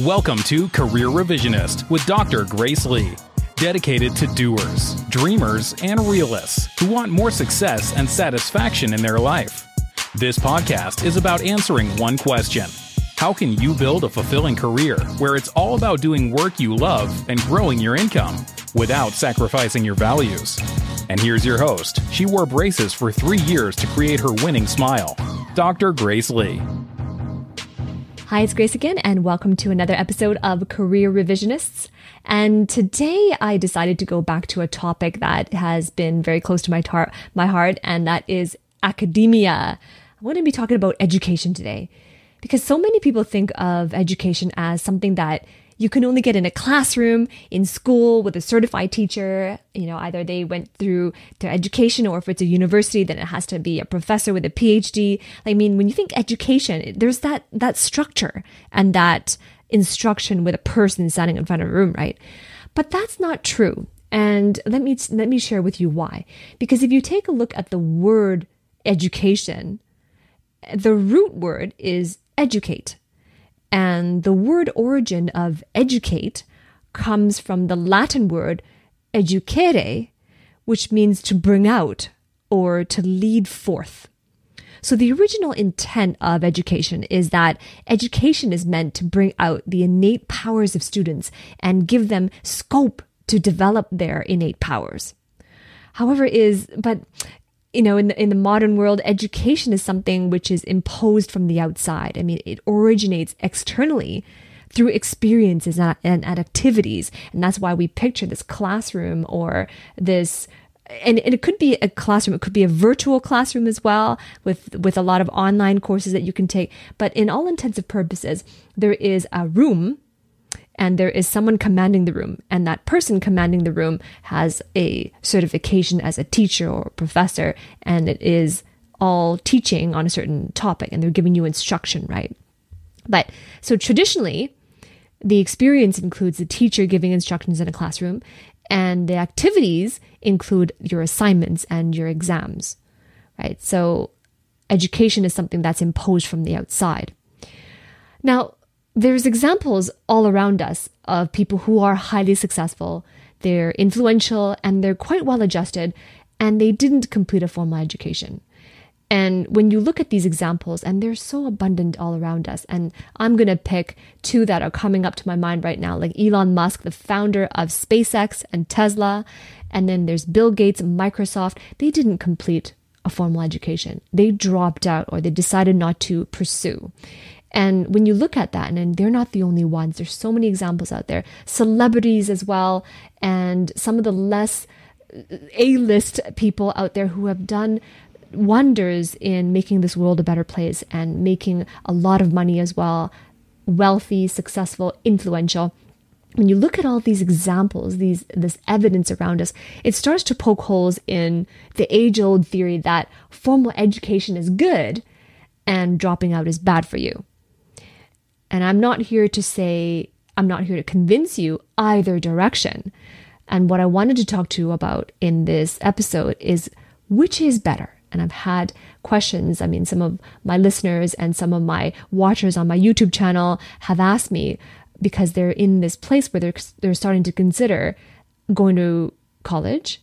Welcome to Career Revisionist with Dr. Grace Lee, dedicated to doers, dreamers, and realists who want more success and satisfaction in their life. This podcast is about answering one question How can you build a fulfilling career where it's all about doing work you love and growing your income without sacrificing your values? And here's your host. She wore braces for three years to create her winning smile, Dr. Grace Lee. Hi, it's Grace again, and welcome to another episode of Career Revisionists. And today I decided to go back to a topic that has been very close to my, tar- my heart, and that is academia. I want to be talking about education today because so many people think of education as something that you can only get in a classroom, in school with a certified teacher. You know, either they went through their education or if it's a university, then it has to be a professor with a PhD. I mean, when you think education, there's that, that structure and that instruction with a person standing in front of a room, right? But that's not true. And let me, let me share with you why. Because if you take a look at the word education, the root word is educate. And the word origin of educate comes from the Latin word educere, which means to bring out or to lead forth. So the original intent of education is that education is meant to bring out the innate powers of students and give them scope to develop their innate powers. However, is, but you know, in the, in the modern world, education is something which is imposed from the outside. I mean, it originates externally through experiences and, and, activities. And that's why we picture this classroom or this and, and, it could be a classroom it could be a virtual classroom as well with with a lot of online courses that you can take but in all intents and purposes there is a room and there is someone commanding the room and that person commanding the room has a certification as a teacher or professor and it is all teaching on a certain topic and they're giving you instruction right? But so traditionally the experience includes the teacher giving instructions in a classroom and the activities include your assignments and your exams right? So education is something that's imposed from the outside. Now there's examples all around us of people who are highly successful, they're influential, and they're quite well adjusted, and they didn't complete a formal education. And when you look at these examples, and they're so abundant all around us, and I'm going to pick two that are coming up to my mind right now, like Elon Musk, the founder of SpaceX and Tesla, and then there's Bill Gates Microsoft. They didn't complete a formal education. They dropped out or they decided not to pursue. And when you look at that, and they're not the only ones, there's so many examples out there, celebrities as well, and some of the less uh, A list people out there who have done wonders in making this world a better place and making a lot of money as well, wealthy, successful, influential when you look at all these examples, these this evidence around us, it starts to poke holes in the age-old theory that formal education is good and dropping out is bad for you. And I'm not here to say, I'm not here to convince you either direction. And what I wanted to talk to you about in this episode is which is better? And I've had questions. I mean, some of my listeners and some of my watchers on my YouTube channel have asked me because they're in this place where they're, they're starting to consider going to college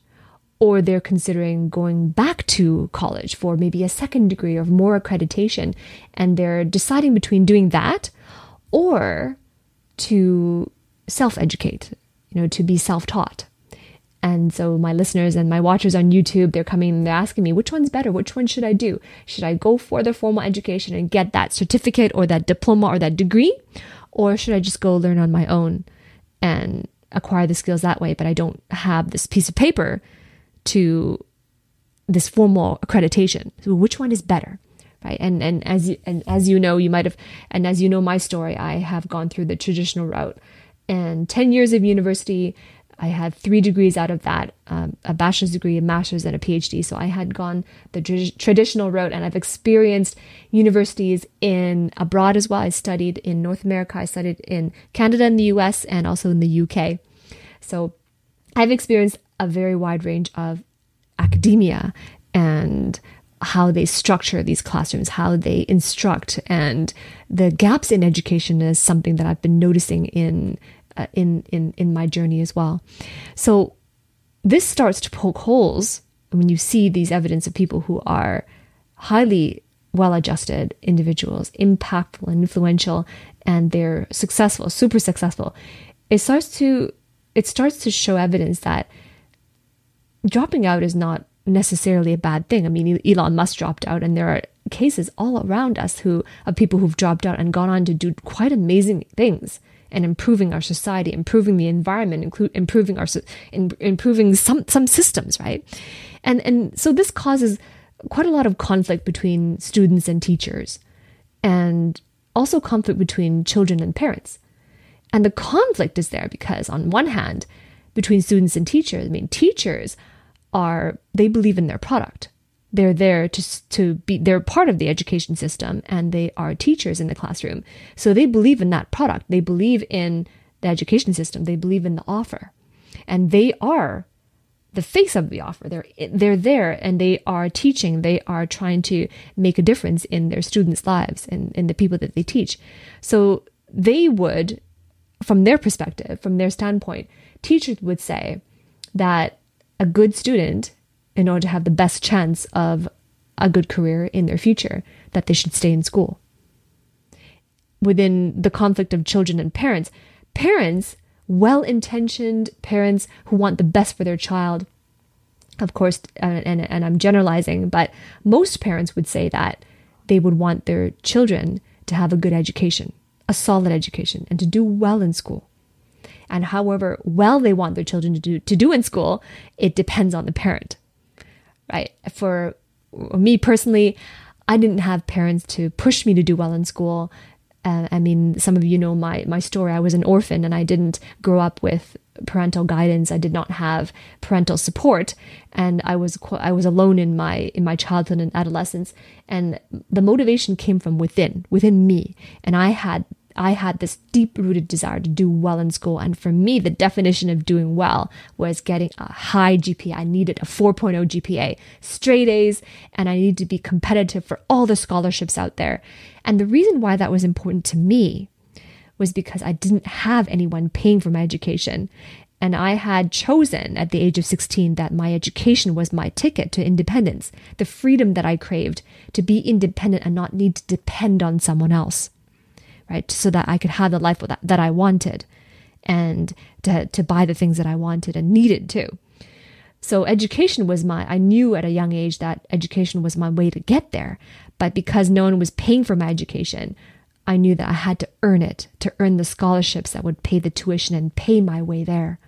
or they're considering going back to college for maybe a second degree or more accreditation. And they're deciding between doing that or to self educate, you know, to be self taught. And so my listeners and my watchers on YouTube, they're coming and they're asking me, which one's better? Which one should I do? Should I go for the formal education and get that certificate or that diploma or that degree? Or should I just go learn on my own and acquire the skills that way? But I don't have this piece of paper to this formal accreditation. So which one is better? Right? And and as you, and as you know you might have and as you know my story i have gone through the traditional route. And 10 years of university i had three degrees out of that um, a bachelor's degree a master's and a phd so i had gone the tr- traditional route and i've experienced universities in abroad as well. I studied in north america i studied in canada and the us and also in the uk so i've experienced a very wide range of academia and how they structure these classrooms, how they instruct, and the gaps in education is something that I've been noticing in uh, in in in my journey as well. So this starts to poke holes when you see these evidence of people who are highly well-adjusted individuals, impactful and influential, and they're successful, super successful. It starts to it starts to show evidence that dropping out is not necessarily a bad thing. I mean, Elon Musk dropped out, and there are cases all around us who of people who've dropped out and gone on to do quite amazing things and improving our society, improving the environment, include improving our improving some some systems, right? And and so this causes quite a lot of conflict between students and teachers, and also conflict between children and parents. And the conflict is there because on one hand, between students and teachers, I mean, teachers are they believe in their product. They're there to to be they're part of the education system and they are teachers in the classroom. So they believe in that product. They believe in the education system. They believe in the offer. And they are the face of the offer. They're they're there and they are teaching. They are trying to make a difference in their students' lives and in the people that they teach. So they would, from their perspective, from their standpoint, teachers would say that a good student, in order to have the best chance of a good career in their future, that they should stay in school. Within the conflict of children and parents, parents, well intentioned parents who want the best for their child, of course, and, and, and I'm generalizing, but most parents would say that they would want their children to have a good education, a solid education, and to do well in school and however well they want their children to do to do in school, it depends on the parent. Right? For me personally, I didn't have parents to push me to do well in school. Uh, I mean, some of you know my my story. I was an orphan and I didn't grow up with parental guidance. I did not have parental support, and I was I was alone in my in my childhood and adolescence. And the motivation came from within, within me, and I had I had this deep rooted desire to do well in school. And for me, the definition of doing well was getting a high GPA. I needed a 4.0 GPA, straight A's, and I needed to be competitive for all the scholarships out there. And the reason why that was important to me was because I didn't have anyone paying for my education. And I had chosen at the age of 16 that my education was my ticket to independence, the freedom that I craved to be independent and not need to depend on someone else right? So that I could have the life that, that I wanted and to, to buy the things that I wanted and needed too. So education was my, I knew at a young age that education was my way to get there. But because no one was paying for my education, I knew that I had to earn it, to earn the scholarships that would pay the tuition and pay my way there.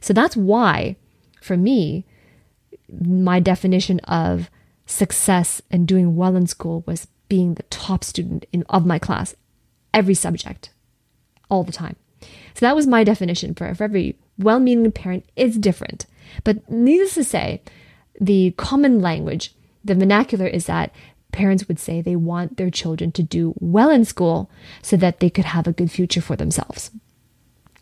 So that's why, for me, my definition of success and doing well in school was being the top student in, of my class every subject all the time. So that was my definition for, for every well meaning parent is different. But needless to say, the common language, the vernacular is that parents would say they want their children to do well in school so that they could have a good future for themselves.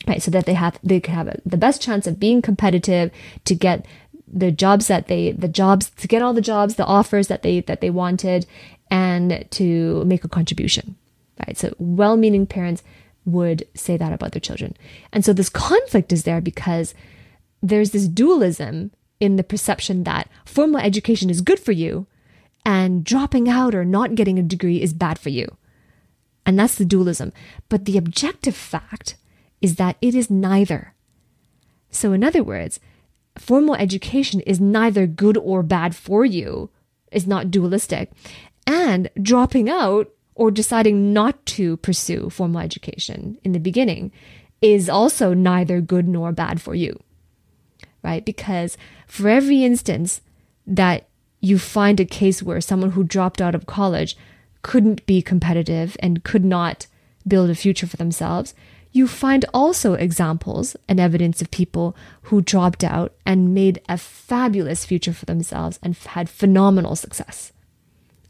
Right, so that they have they could have a, the best chance of being competitive to get the jobs that they the jobs to get all the jobs the offers that they that they wanted and to make a contribution right? So well meaning parents would say that about their children. And so this conflict is there because there's this dualism in the perception that formal education is good for you and dropping out or not getting a degree is bad for you. And that's the dualism. But the objective fact is that it is neither. So, in other words, formal education is neither good or bad for you, is not dualistic. And dropping out or deciding not to pursue formal education in the beginning is also neither good nor bad for you, right? Because for every instance that you find a case where someone who dropped out of college couldn't be competitive and could not build a future for themselves, you find also examples and evidence of people who dropped out and made a fabulous future for themselves and had phenomenal success.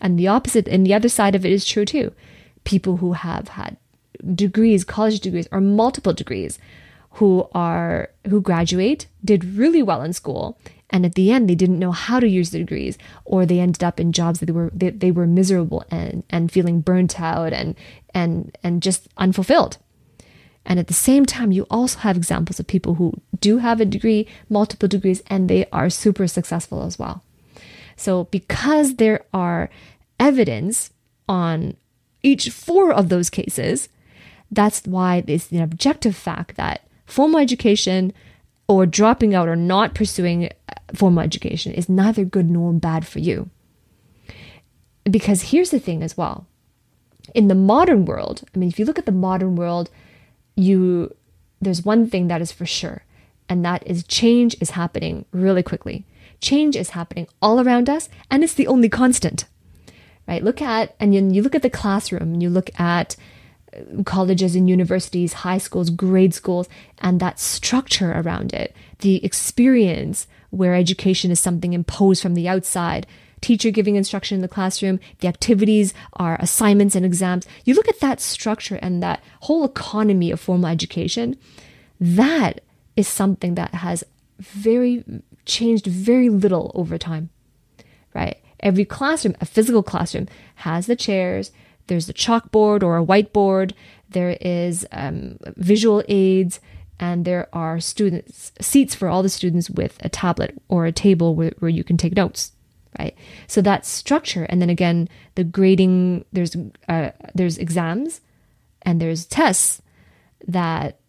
And the opposite and the other side of it is true too. People who have had degrees, college degrees, or multiple degrees, who are who graduate, did really well in school, and at the end they didn't know how to use the degrees or they ended up in jobs that they were they, they were miserable and and feeling burnt out and and and just unfulfilled and at the same time you also have examples of people who do have a degree multiple degrees and they are super successful as well so because there are evidence on each four of those cases that's why it's an objective fact that formal education or dropping out or not pursuing uh, formal education is neither good nor bad for you. Because here's the thing as well. In the modern world, I mean, if you look at the modern world, you there's one thing that is for sure, and that is change is happening really quickly. Change is happening all around us, and it's the only constant. Right? Look at and you look at the classroom, you look at uh, colleges and universities, high schools, grade schools, and that structure around it, the experience where education is something imposed from the outside, teacher giving instruction in the classroom, the activities are assignments and exams. You look at that structure and that whole economy of formal education, that is something that has very changed very little over time, right? Every classroom, a physical classroom, has the chairs, there's a chalkboard or a whiteboard. There is um, visual aids, and there are students seats for all the students with a tablet or a table where, where you can take notes. Right. So that's structure, and then again, the grading. There's uh, there's exams, and there's tests that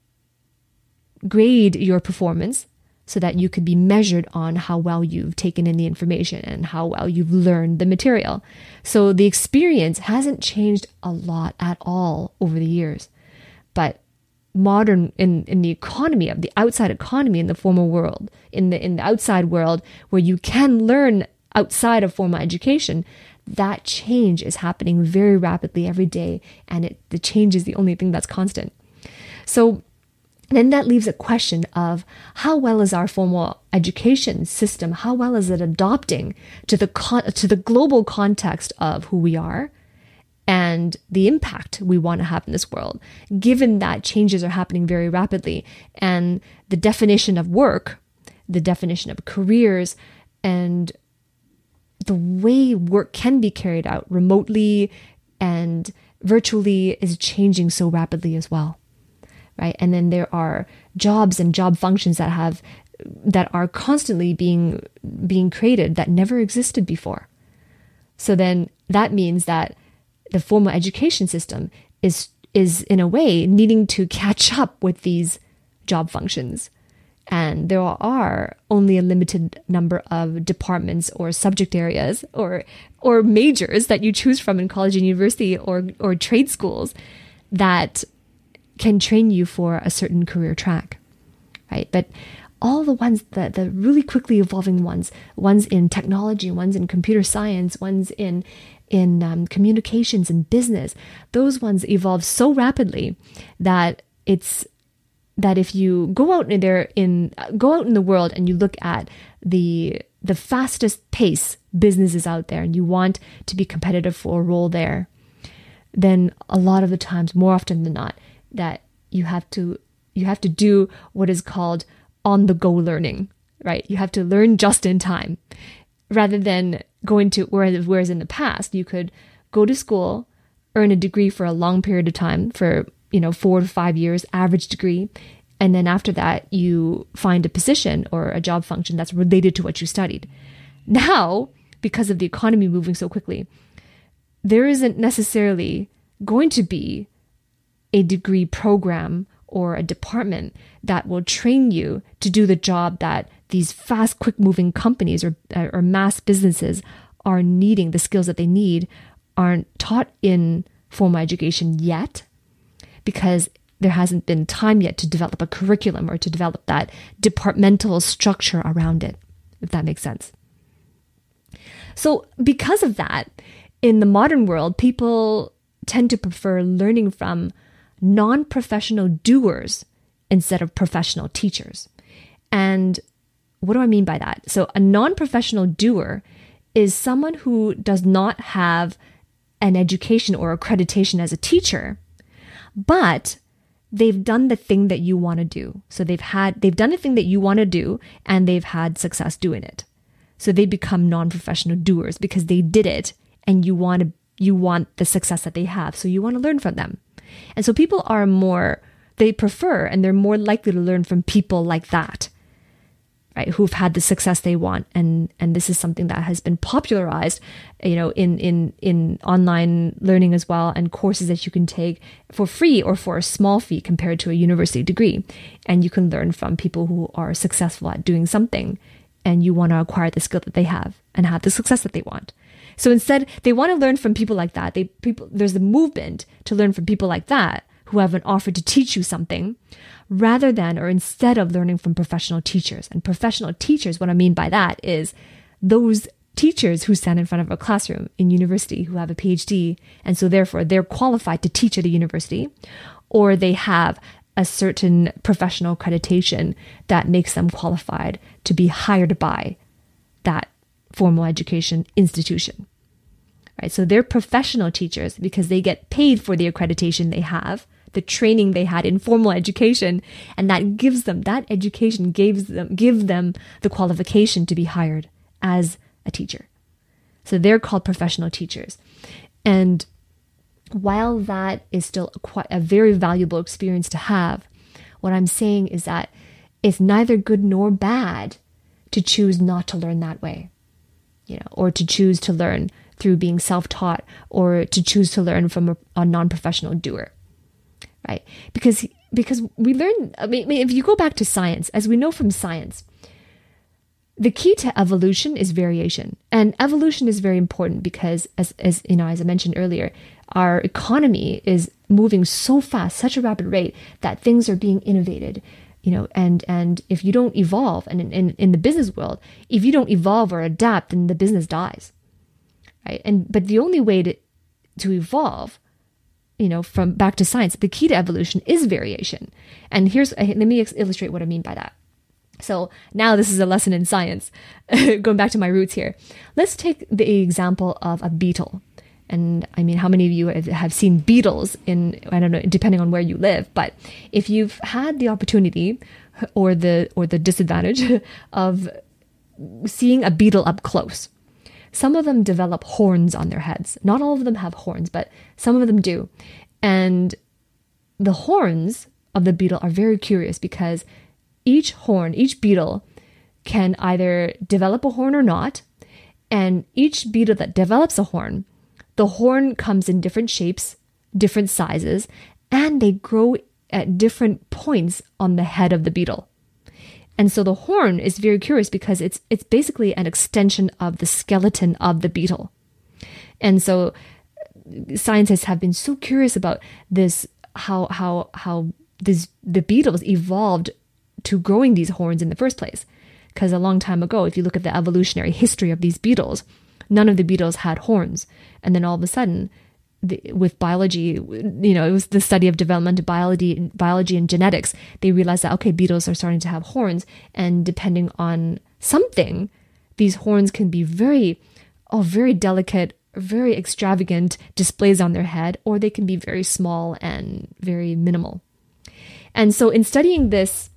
grade your performance so that you could be measured on how well you've taken in the information and how well you've learned the material. So the experience hasn't changed a lot at all over the years. But modern in, in the economy of the outside economy in the formal world, in the in the outside world where you can learn outside of formal education, that change is happening very rapidly every day and it the change is the only thing that's constant. So then that leaves a question of how well is our formal education system, how well is it adopting to the con- to the global context of who we are and the impact we want to have in this world, given that changes are happening very rapidly and the definition of work, the definition of careers, and the way work can be carried out remotely and virtually is changing so rapidly as well right? And then there are jobs and job functions that have that are constantly being being created that never existed before. So then that means that the formal education system is is in a way needing to catch up with these job functions. And there are only a limited number of departments or subject areas or or majors that you choose from in college and university or or trade schools that can train you for a certain career track, right? But all the ones that the really quickly evolving ones, ones in technology, ones in computer science, ones in in um, communications and business, those ones evolve so rapidly that it's that if you go out in there in go out in the world and you look at the the fastest pace businesses out there and you want to be competitive for a role there, then a lot of the times, more often than not, that you have to you have to do what is called on the go learning, right? You have to learn just in time rather than going to whereas, whereas in the past you could go to school, earn a degree for a long period of time for, you know, 4 to 5 years average degree, and then after that you find a position or a job function that's related to what you studied. Now, because of the economy moving so quickly, there isn't necessarily going to be a degree program or a department that will train you to do the job that these fast, quick moving companies or, or mass businesses are needing, the skills that they need aren't taught in formal education yet because there hasn't been time yet to develop a curriculum or to develop that departmental structure around it, if that makes sense. So, because of that, in the modern world, people tend to prefer learning from non professional doers instead of professional teachers. And what do I mean by that? So, a non professional doer is someone who does not have an education or accreditation as a teacher, but they've done the thing that you want to do. So they've had they've done the thing that you want to do and they've had success doing it. So they become non-professional doers because they did it and you want to you want the success that they have. So you want to learn from them. And so people are more they prefer and they're more likely to learn from people like that right who've had the success they want. And and this is something that has been popularized you know in in in online learning as well and courses that you can take for free or for a small fee compared to a university degree. And you can learn from people who are successful at doing something and you want to acquire the skill that they have and have the success that they want so instead they want to learn from people like that they people there's a movement to learn from people like that who have an offer to teach you something rather than or instead of learning from professional teachers. And professional teachers, what I mean by that is those teachers who stand in front of a classroom in university who have a PhD, and so therefore they're qualified to teach at a university, or they have a certain professional accreditation that makes them qualified to be hired by that formal education institution. Right? So they're professional teachers because they get paid for the accreditation they have the training they had in formal education and that gives them that education gives them give them the qualification to be hired as a teacher so they're called professional teachers and while that is still quite a very valuable experience to have what i'm saying is that it's neither good nor bad to choose not to learn that way you know or to choose to learn through being self-taught or to choose to learn from a, a non-professional doer right? Because because we learn. I mean, if you go back to science, as we know from science, the key to evolution is variation, and evolution is very important because, as as you know, as I mentioned earlier, our economy is moving so fast, such a rapid rate that things are being innovated you know and and if you don't evolve and in, in, in the business world if you don't evolve or adapt then the business dies right and but the only way to to evolve you know, from back to science, the key to evolution is variation. And here's, uh, let me illustrate what I mean by that. So now this is a lesson in science, going back to my roots here. Let's take the example of a beetle. And I mean, how many of you have seen beetles in, I don't know, depending on where you live, but if you've had the opportunity or the, or the disadvantage of seeing a beetle up close, some of them develop horns on their heads. Not all of them have horns, but some of them do. And the horns of the beetle are very curious because each horn, each beetle can either develop a horn or not. And each beetle that develops a horn, the horn comes in different shapes, different sizes, and they grow at different points on the head of the beetle. And so the horn is very curious because it's it's basically an extension of the skeleton of the beetle. And so uh, scientists have been so curious about this how how how this the beetles evolved to growing these horns in the first place. Because a long time ago, if you look at the evolutionary history of these beetles, none of the beetles had horns. And then all of a sudden, the, with biology, you know, it was the study of developmental biology, biology and genetics. They realized that okay, beetles are starting to have horns, and depending on something, these horns can be very, oh, very delicate, very extravagant displays on their head, or they can be very small and very minimal. And so, in studying this,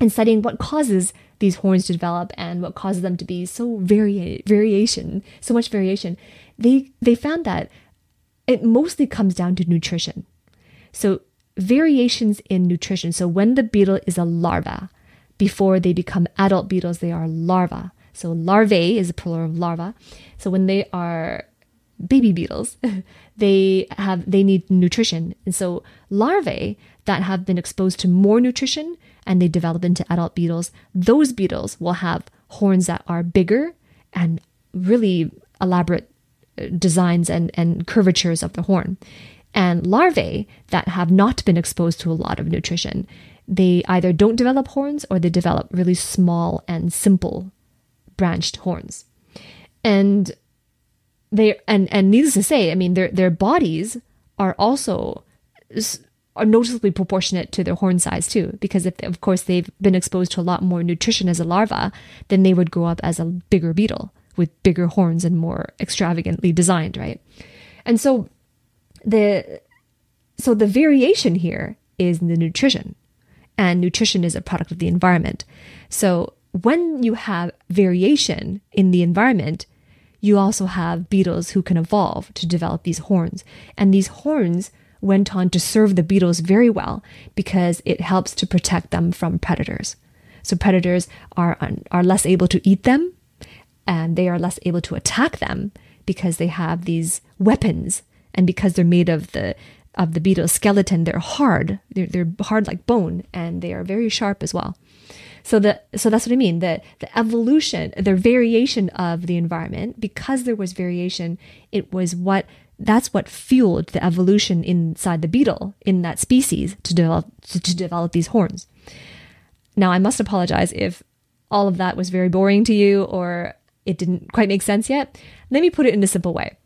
in studying what causes these horns to develop and what causes them to be so vari- variation, so much variation, they they found that it mostly comes down to nutrition. So, variations in nutrition. So, when the beetle is a larva, before they become adult beetles, they are larvae. So, larvae is a plural of larva. So, when they are baby beetles, they have they need nutrition. And so, larvae that have been exposed to more nutrition and they develop into adult beetles, those beetles will have horns that are bigger and really elaborate designs and, and curvatures of the horn. And larvae that have not been exposed to a lot of nutrition, they either don't develop horns or they develop really small and simple branched horns. And they and and needless to say, I mean their their bodies are also are noticeably proportionate to their horn size too because if of course they've been exposed to a lot more nutrition as a larva then they would grow up as a bigger beetle with bigger horns and more extravagantly designed, right? And so the so the variation here is the nutrition. And nutrition is a product of the environment. So when you have variation in the environment, you also have beetles who can evolve to develop these horns. And these horns went on to serve the beetles very well because it helps to protect them from predators. So predators are, are less able to eat them and they are less able to attack them because they have these weapons. And because they're made of the of the beetle skeleton they're hard. They're, they're hard like bone and they are very sharp as well. So the so that's what i mean. The the evolution the variation of the environment because there was variation it was what that's what fueled the evolution inside the beetle in that species to develop to, to develop these horns. Now i must apologize if all of that was very boring to you or it didn't quite make sense yet let me put it in a simple way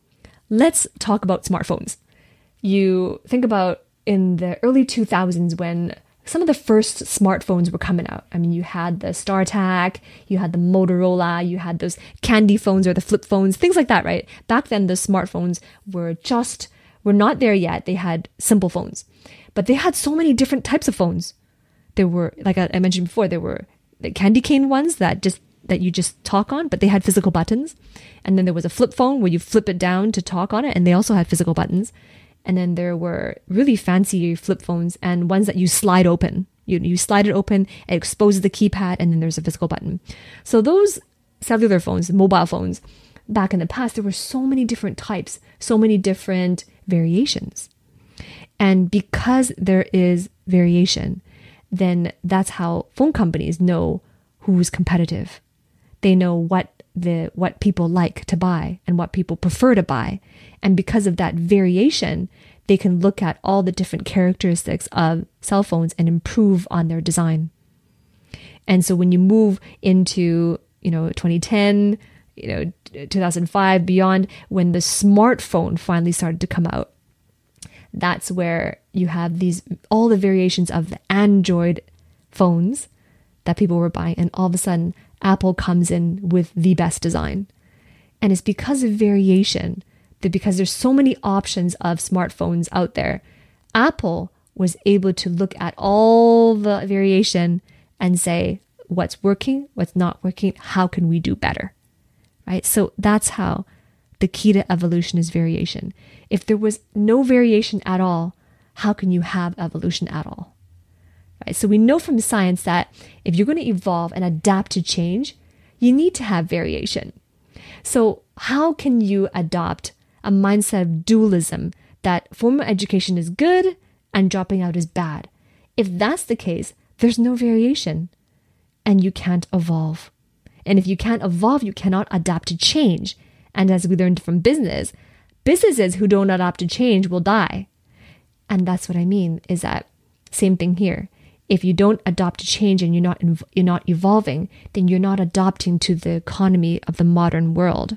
let's talk about smartphones you think about in the early 2000s when some of the first smartphones were coming out. I mean, you had the StarTAC, you had the Motorola, you had those candy phones or the flip phones, things like that, right? Back then, the smartphones were just, were not there yet. They had simple phones, but they had so many different types of phones. There were, like I mentioned before, there were the candy cane ones that just, that you just talk on, but they had physical buttons. And then there was a flip phone where you flip it down to talk on it, and they also had physical buttons. And then there were really fancy flip phones and ones that you slide open. You, you slide it open, it exposes the keypad, and then there's a physical button. So those cellular phones, mobile phones, back in the past, there were so many different types, so many different variations. And because there is variation, then that's how phone companies know who's competitive. They know what the what people like to buy and what people prefer to buy. And because of that variation, they can look at all the different characteristics of cell phones and improve on their design. And so when you move into, you know, 2010, you know, 2005 beyond when the smartphone finally started to come out, that's where you have these all the variations of the Android phones that people were buying and all of a sudden Apple comes in with the best design. And it's because of variation that because there's so many options of smartphones out there, Apple was able to look at all the variation and say what's working, what's not working, how can we do better? Right? So that's how the key to evolution is variation. If there was no variation at all, how can you have evolution at all? So we know from science that if you're going to evolve and adapt to change, you need to have variation. So how can you adopt a mindset of dualism that formal education is good and dropping out is bad? If that's the case, there's no variation and you can't evolve. And if you can't evolve, you cannot adapt to change. And as we learned from business, businesses who don't adapt to change will die. And that's what I mean is that same thing here if you don't adopt change and you're not you're not evolving, then you're not adopting to the economy of the modern world.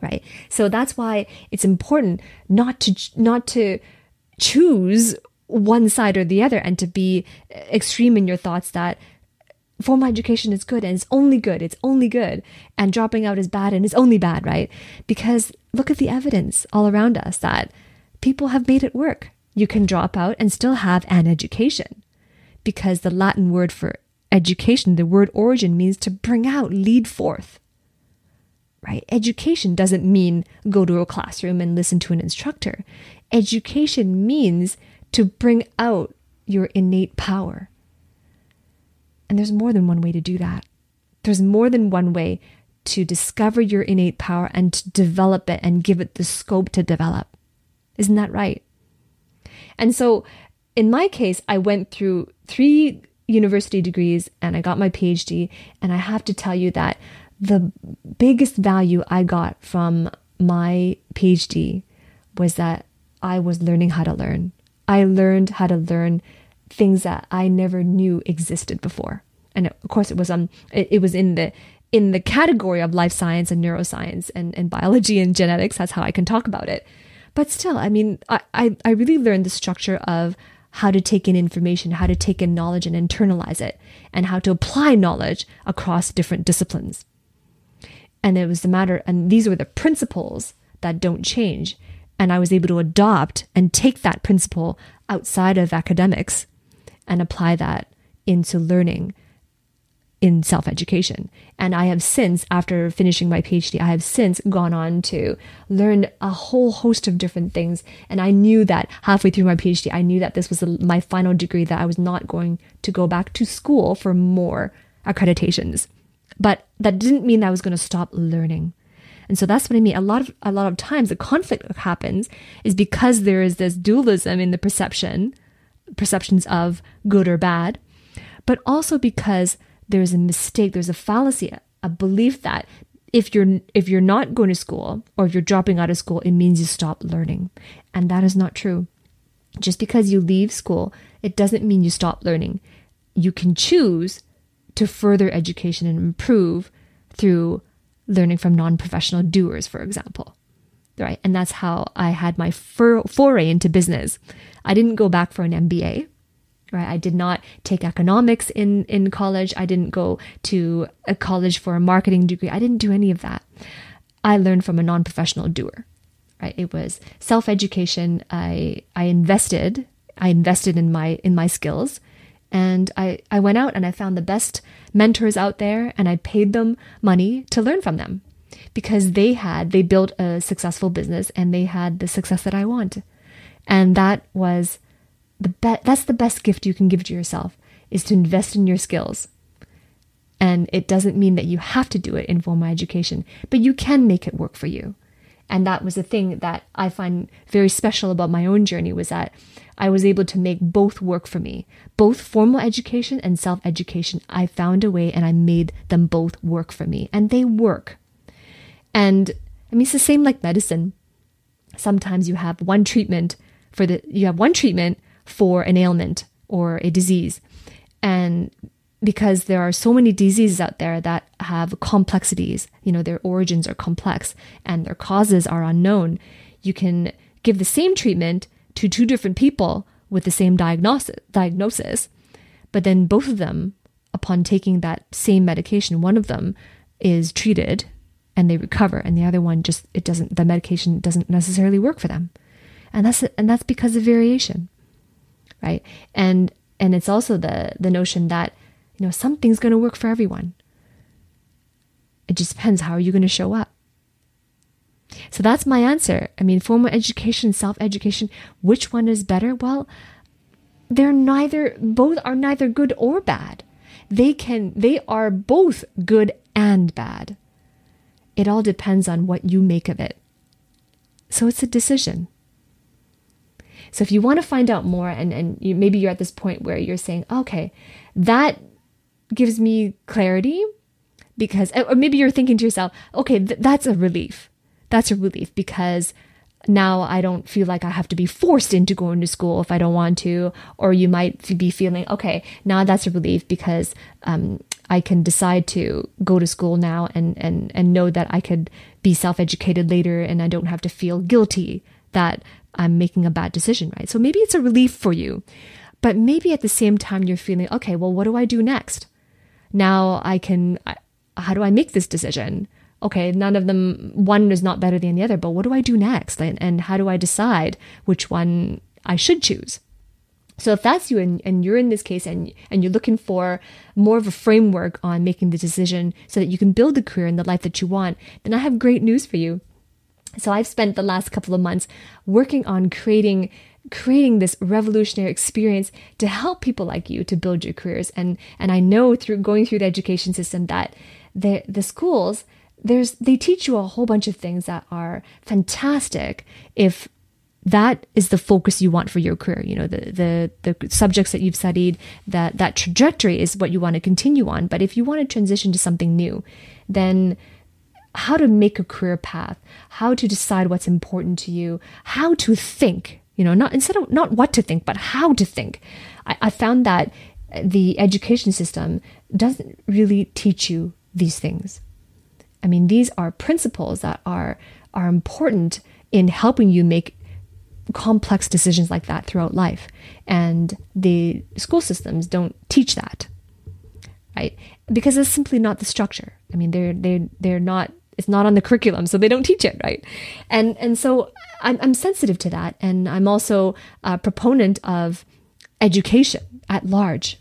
Right? So that's why it's important not to not to choose one side or the other and to be uh, extreme in your thoughts that uh, formal education is good and it's only good, it's only good, and dropping out is bad and it's only bad, right? Because look at the evidence all around us that people have made it work. You can drop out and still have an education because the Latin word for education, the word origin means to bring out, lead forth. Right? Education doesn't mean go to a classroom and listen to an instructor. Education means to bring out your innate power. And there's more than one way to do that. There's more than one way to discover your innate power and to develop it and give it the scope to develop. Isn't that right? And so in my case, I went through three university degrees and I got my PhD. And I have to tell you that the biggest value I got from my PhD was that I was learning how to learn. I learned how to learn things that I never knew existed before. And of course, it was um, it, it was in the in the category of life science and neuroscience and, and biology and genetics. That's how I can talk about it. But still, I mean, I, I, I really learned the structure of how to take in information, how to take in knowledge and internalize it, and how to apply knowledge across different disciplines. And it was the matter, and these were the principles that don't change. And I was able to adopt and take that principle outside of academics and apply that into learning in self education. And I have since, after finishing my PhD, I have since gone on to learn a whole host of different things. And I knew that halfway through my PhD, I knew that this was my final degree, that I was not going to go back to school for more accreditations. But that didn't mean I was going to stop learning. And so that's what I mean. A lot of a lot of times the conflict that happens is because there is this dualism in the perception, perceptions of good or bad, but also because there's a mistake, there's a fallacy, a belief that if you're if you're not going to school or if you're dropping out of school, it means you stop learning. And that is not true. Just because you leave school, it doesn't mean you stop learning. You can choose to further education and improve through learning from non-professional doers, for example. Right? And that's how I had my foray into business. I didn't go back for an MBA right? I did not take economics in in college. I didn't go to a college for a marketing degree. I didn't do any of that. I learned from a non-professional doer right? It was self-education. I i invested i invested in my in my skills and i i went out and i found the best mentors out there and i paid them money to learn from them because they had they built a successful business and they had the success that i want. And that was the be- that's the best gift you can give to yourself is to invest in your skills. And it doesn't mean that you have to do it in formal education, but you can make it work for you. And that was the thing that I find very special about my own journey was that I was able to make both work for me. Both formal education and self education, I found a way and I made them both work for me. And they work. And I mean, it's the same like medicine. Sometimes you have one treatment for the, you have one treatment for an ailment or a disease. And because there are so many diseases out there that have complexities, you know, their origins are complex and their causes are unknown, you can give the same treatment to two different people with the same diagnosis. But then both of them, upon taking that same medication, one of them is treated and they recover and the other one just it doesn't the medication doesn't necessarily work for them. And that's and that's because of variation right? And and it's also the the notion that you know something's going to work for everyone. It just depends how are you going to show up. So that's my answer. I mean, formal education, self education, which one is better? Well, they're neither both are neither good or bad. They can they are both good and bad. It all depends on what you make of it. So it's a decision. So if you want to find out more, and, and you, maybe you're at this point where you're saying, okay, that gives me clarity because, or maybe you're thinking to yourself, okay, th- that's a relief. That's a relief because now I don't feel like I have to be forced into going to school if I don't want to. Or you might be feeling, okay, now that's a relief because um, I can decide to go to school now and, and, and know that I could be self educated later and I don't have to feel guilty that I'm making a bad decision, right? So maybe it's a relief for you, but maybe at the same time you're feeling, okay, well, what do I do next? Now I can, how do I make this decision? Okay, none of them, one is not better than the other, but what do I do next? And, and how do I decide which one I should choose? So if that's you and, and you're in this case and, and you're looking for more of a framework on making the decision so that you can build the career and the life that you want, then I have great news for you. So I've spent the last couple of months working on creating creating this revolutionary experience to help people like you to build your careers. And and I know through going through the education system that the the schools there's they teach you a whole bunch of things that are fantastic if that is the focus you want for your career. You know the the the subjects that you've studied that that trajectory is what you want to continue on. But if you want to transition to something new then how to make a career path, how to decide what's important to you, how to think, you know, not instead of not what to think, but how to think. I, I found that the education system doesn't really teach you these things. I mean, these are principles that are are important in helping you make complex decisions like that throughout life. And the school systems don't teach that. Right? Because it's simply not the structure. I mean, they're they're they're not it's not on the curriculum, so they don't teach it, right? And and so I'm, I'm sensitive to that, and I'm also a proponent of education at large.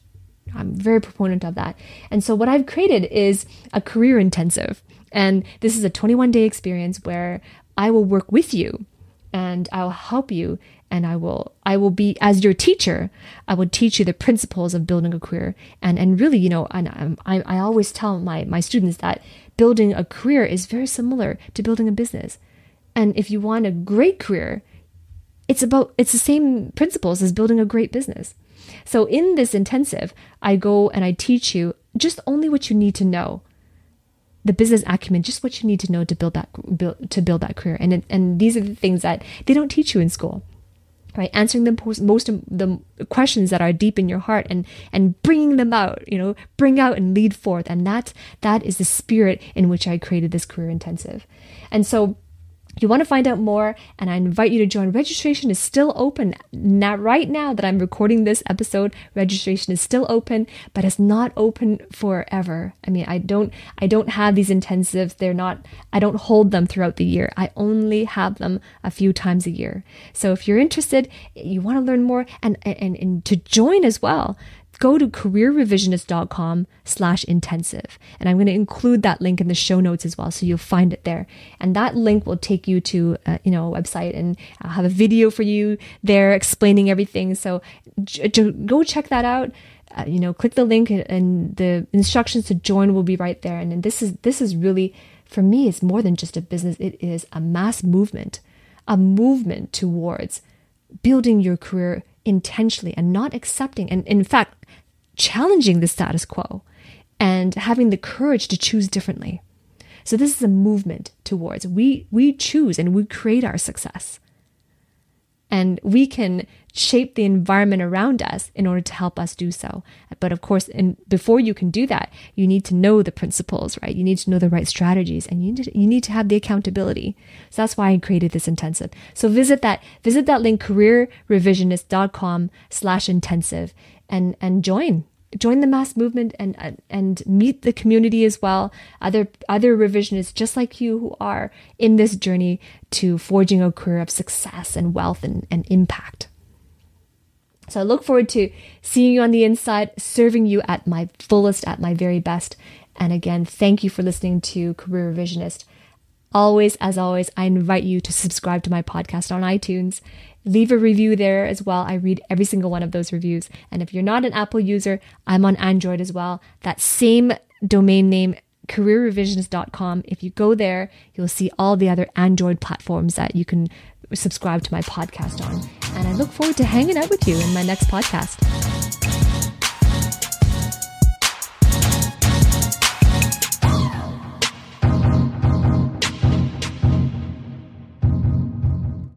I'm very proponent of that. And so what I've created is a career intensive. And this is a 21 day experience where I will work with you and I'll help you and I will I will be as your teacher. I will teach you the principles of building a career. And and really, you know, and I I always tell my my students that building a career is very similar to building a business. And if you want a great career, it's about it's the same principles as building a great business. So in this intensive, I go and I teach you just only what you need to know. The business acumen, just what you need to know to build that build, to build that career, and and these are the things that they don't teach you in school right? Answering the most, most of the questions that are deep in your heart and and bringing them out you know bring out and lead forth. And that that is the spirit in which i created this career intensive. And so you want to find out more, and I invite you to join. Registration is still open. Now, right now that I'm recording this episode, registration is still open, but it's not open forever. I mean, I don't, I don't have these intensives. They're not, I don't hold them throughout the year. I only have them a few times a year. So if you're interested, you want to learn more and, and, and to join as well, go to careerrevisionist.com slash intensive. And I'm going to include that link in the show notes as well. So you'll find it there. And that link will take you to, uh, you know, a website and I'll have a video for you there explaining everything. So j- j- go check that out. Uh, you know, click the link and the instructions to join will be right there. And, and this is, this is really, for me, it's more than just a business. It is a mass movement, a movement towards building your career intentionally and not accepting and in fact challenging the status quo and having the courage to choose differently. So this is a movement towards we we choose and we create our success. And we can shape the environment around us in order to help us do so. But of course, and before you can do that, you need to know the principles, right? You need to know the right strategies and you need to, you need to have the accountability. So that's why I created this intensive. So visit that, visit that link, careerrevisionist.com slash intensive and, and join join the mass movement and and meet the community as well. Other other revisionists just like you who are in this journey to forging a career of success and wealth and, and impact. So i look forward to seeing you on the inside serving you at my fullest at my very best. And again thank you for listening to career revisionist. Always as always i invite you to subscribe to my podcast on itunes leave a review there as well. I read every single one of those reviews. And if you're not an Apple user, I'm on Android as well. That same domain name, careerrevisionist.com. If you go there, you'll see all the other Android platforms that you can subscribe to my podcast on. And I look forward to hanging out with you in my next podcast.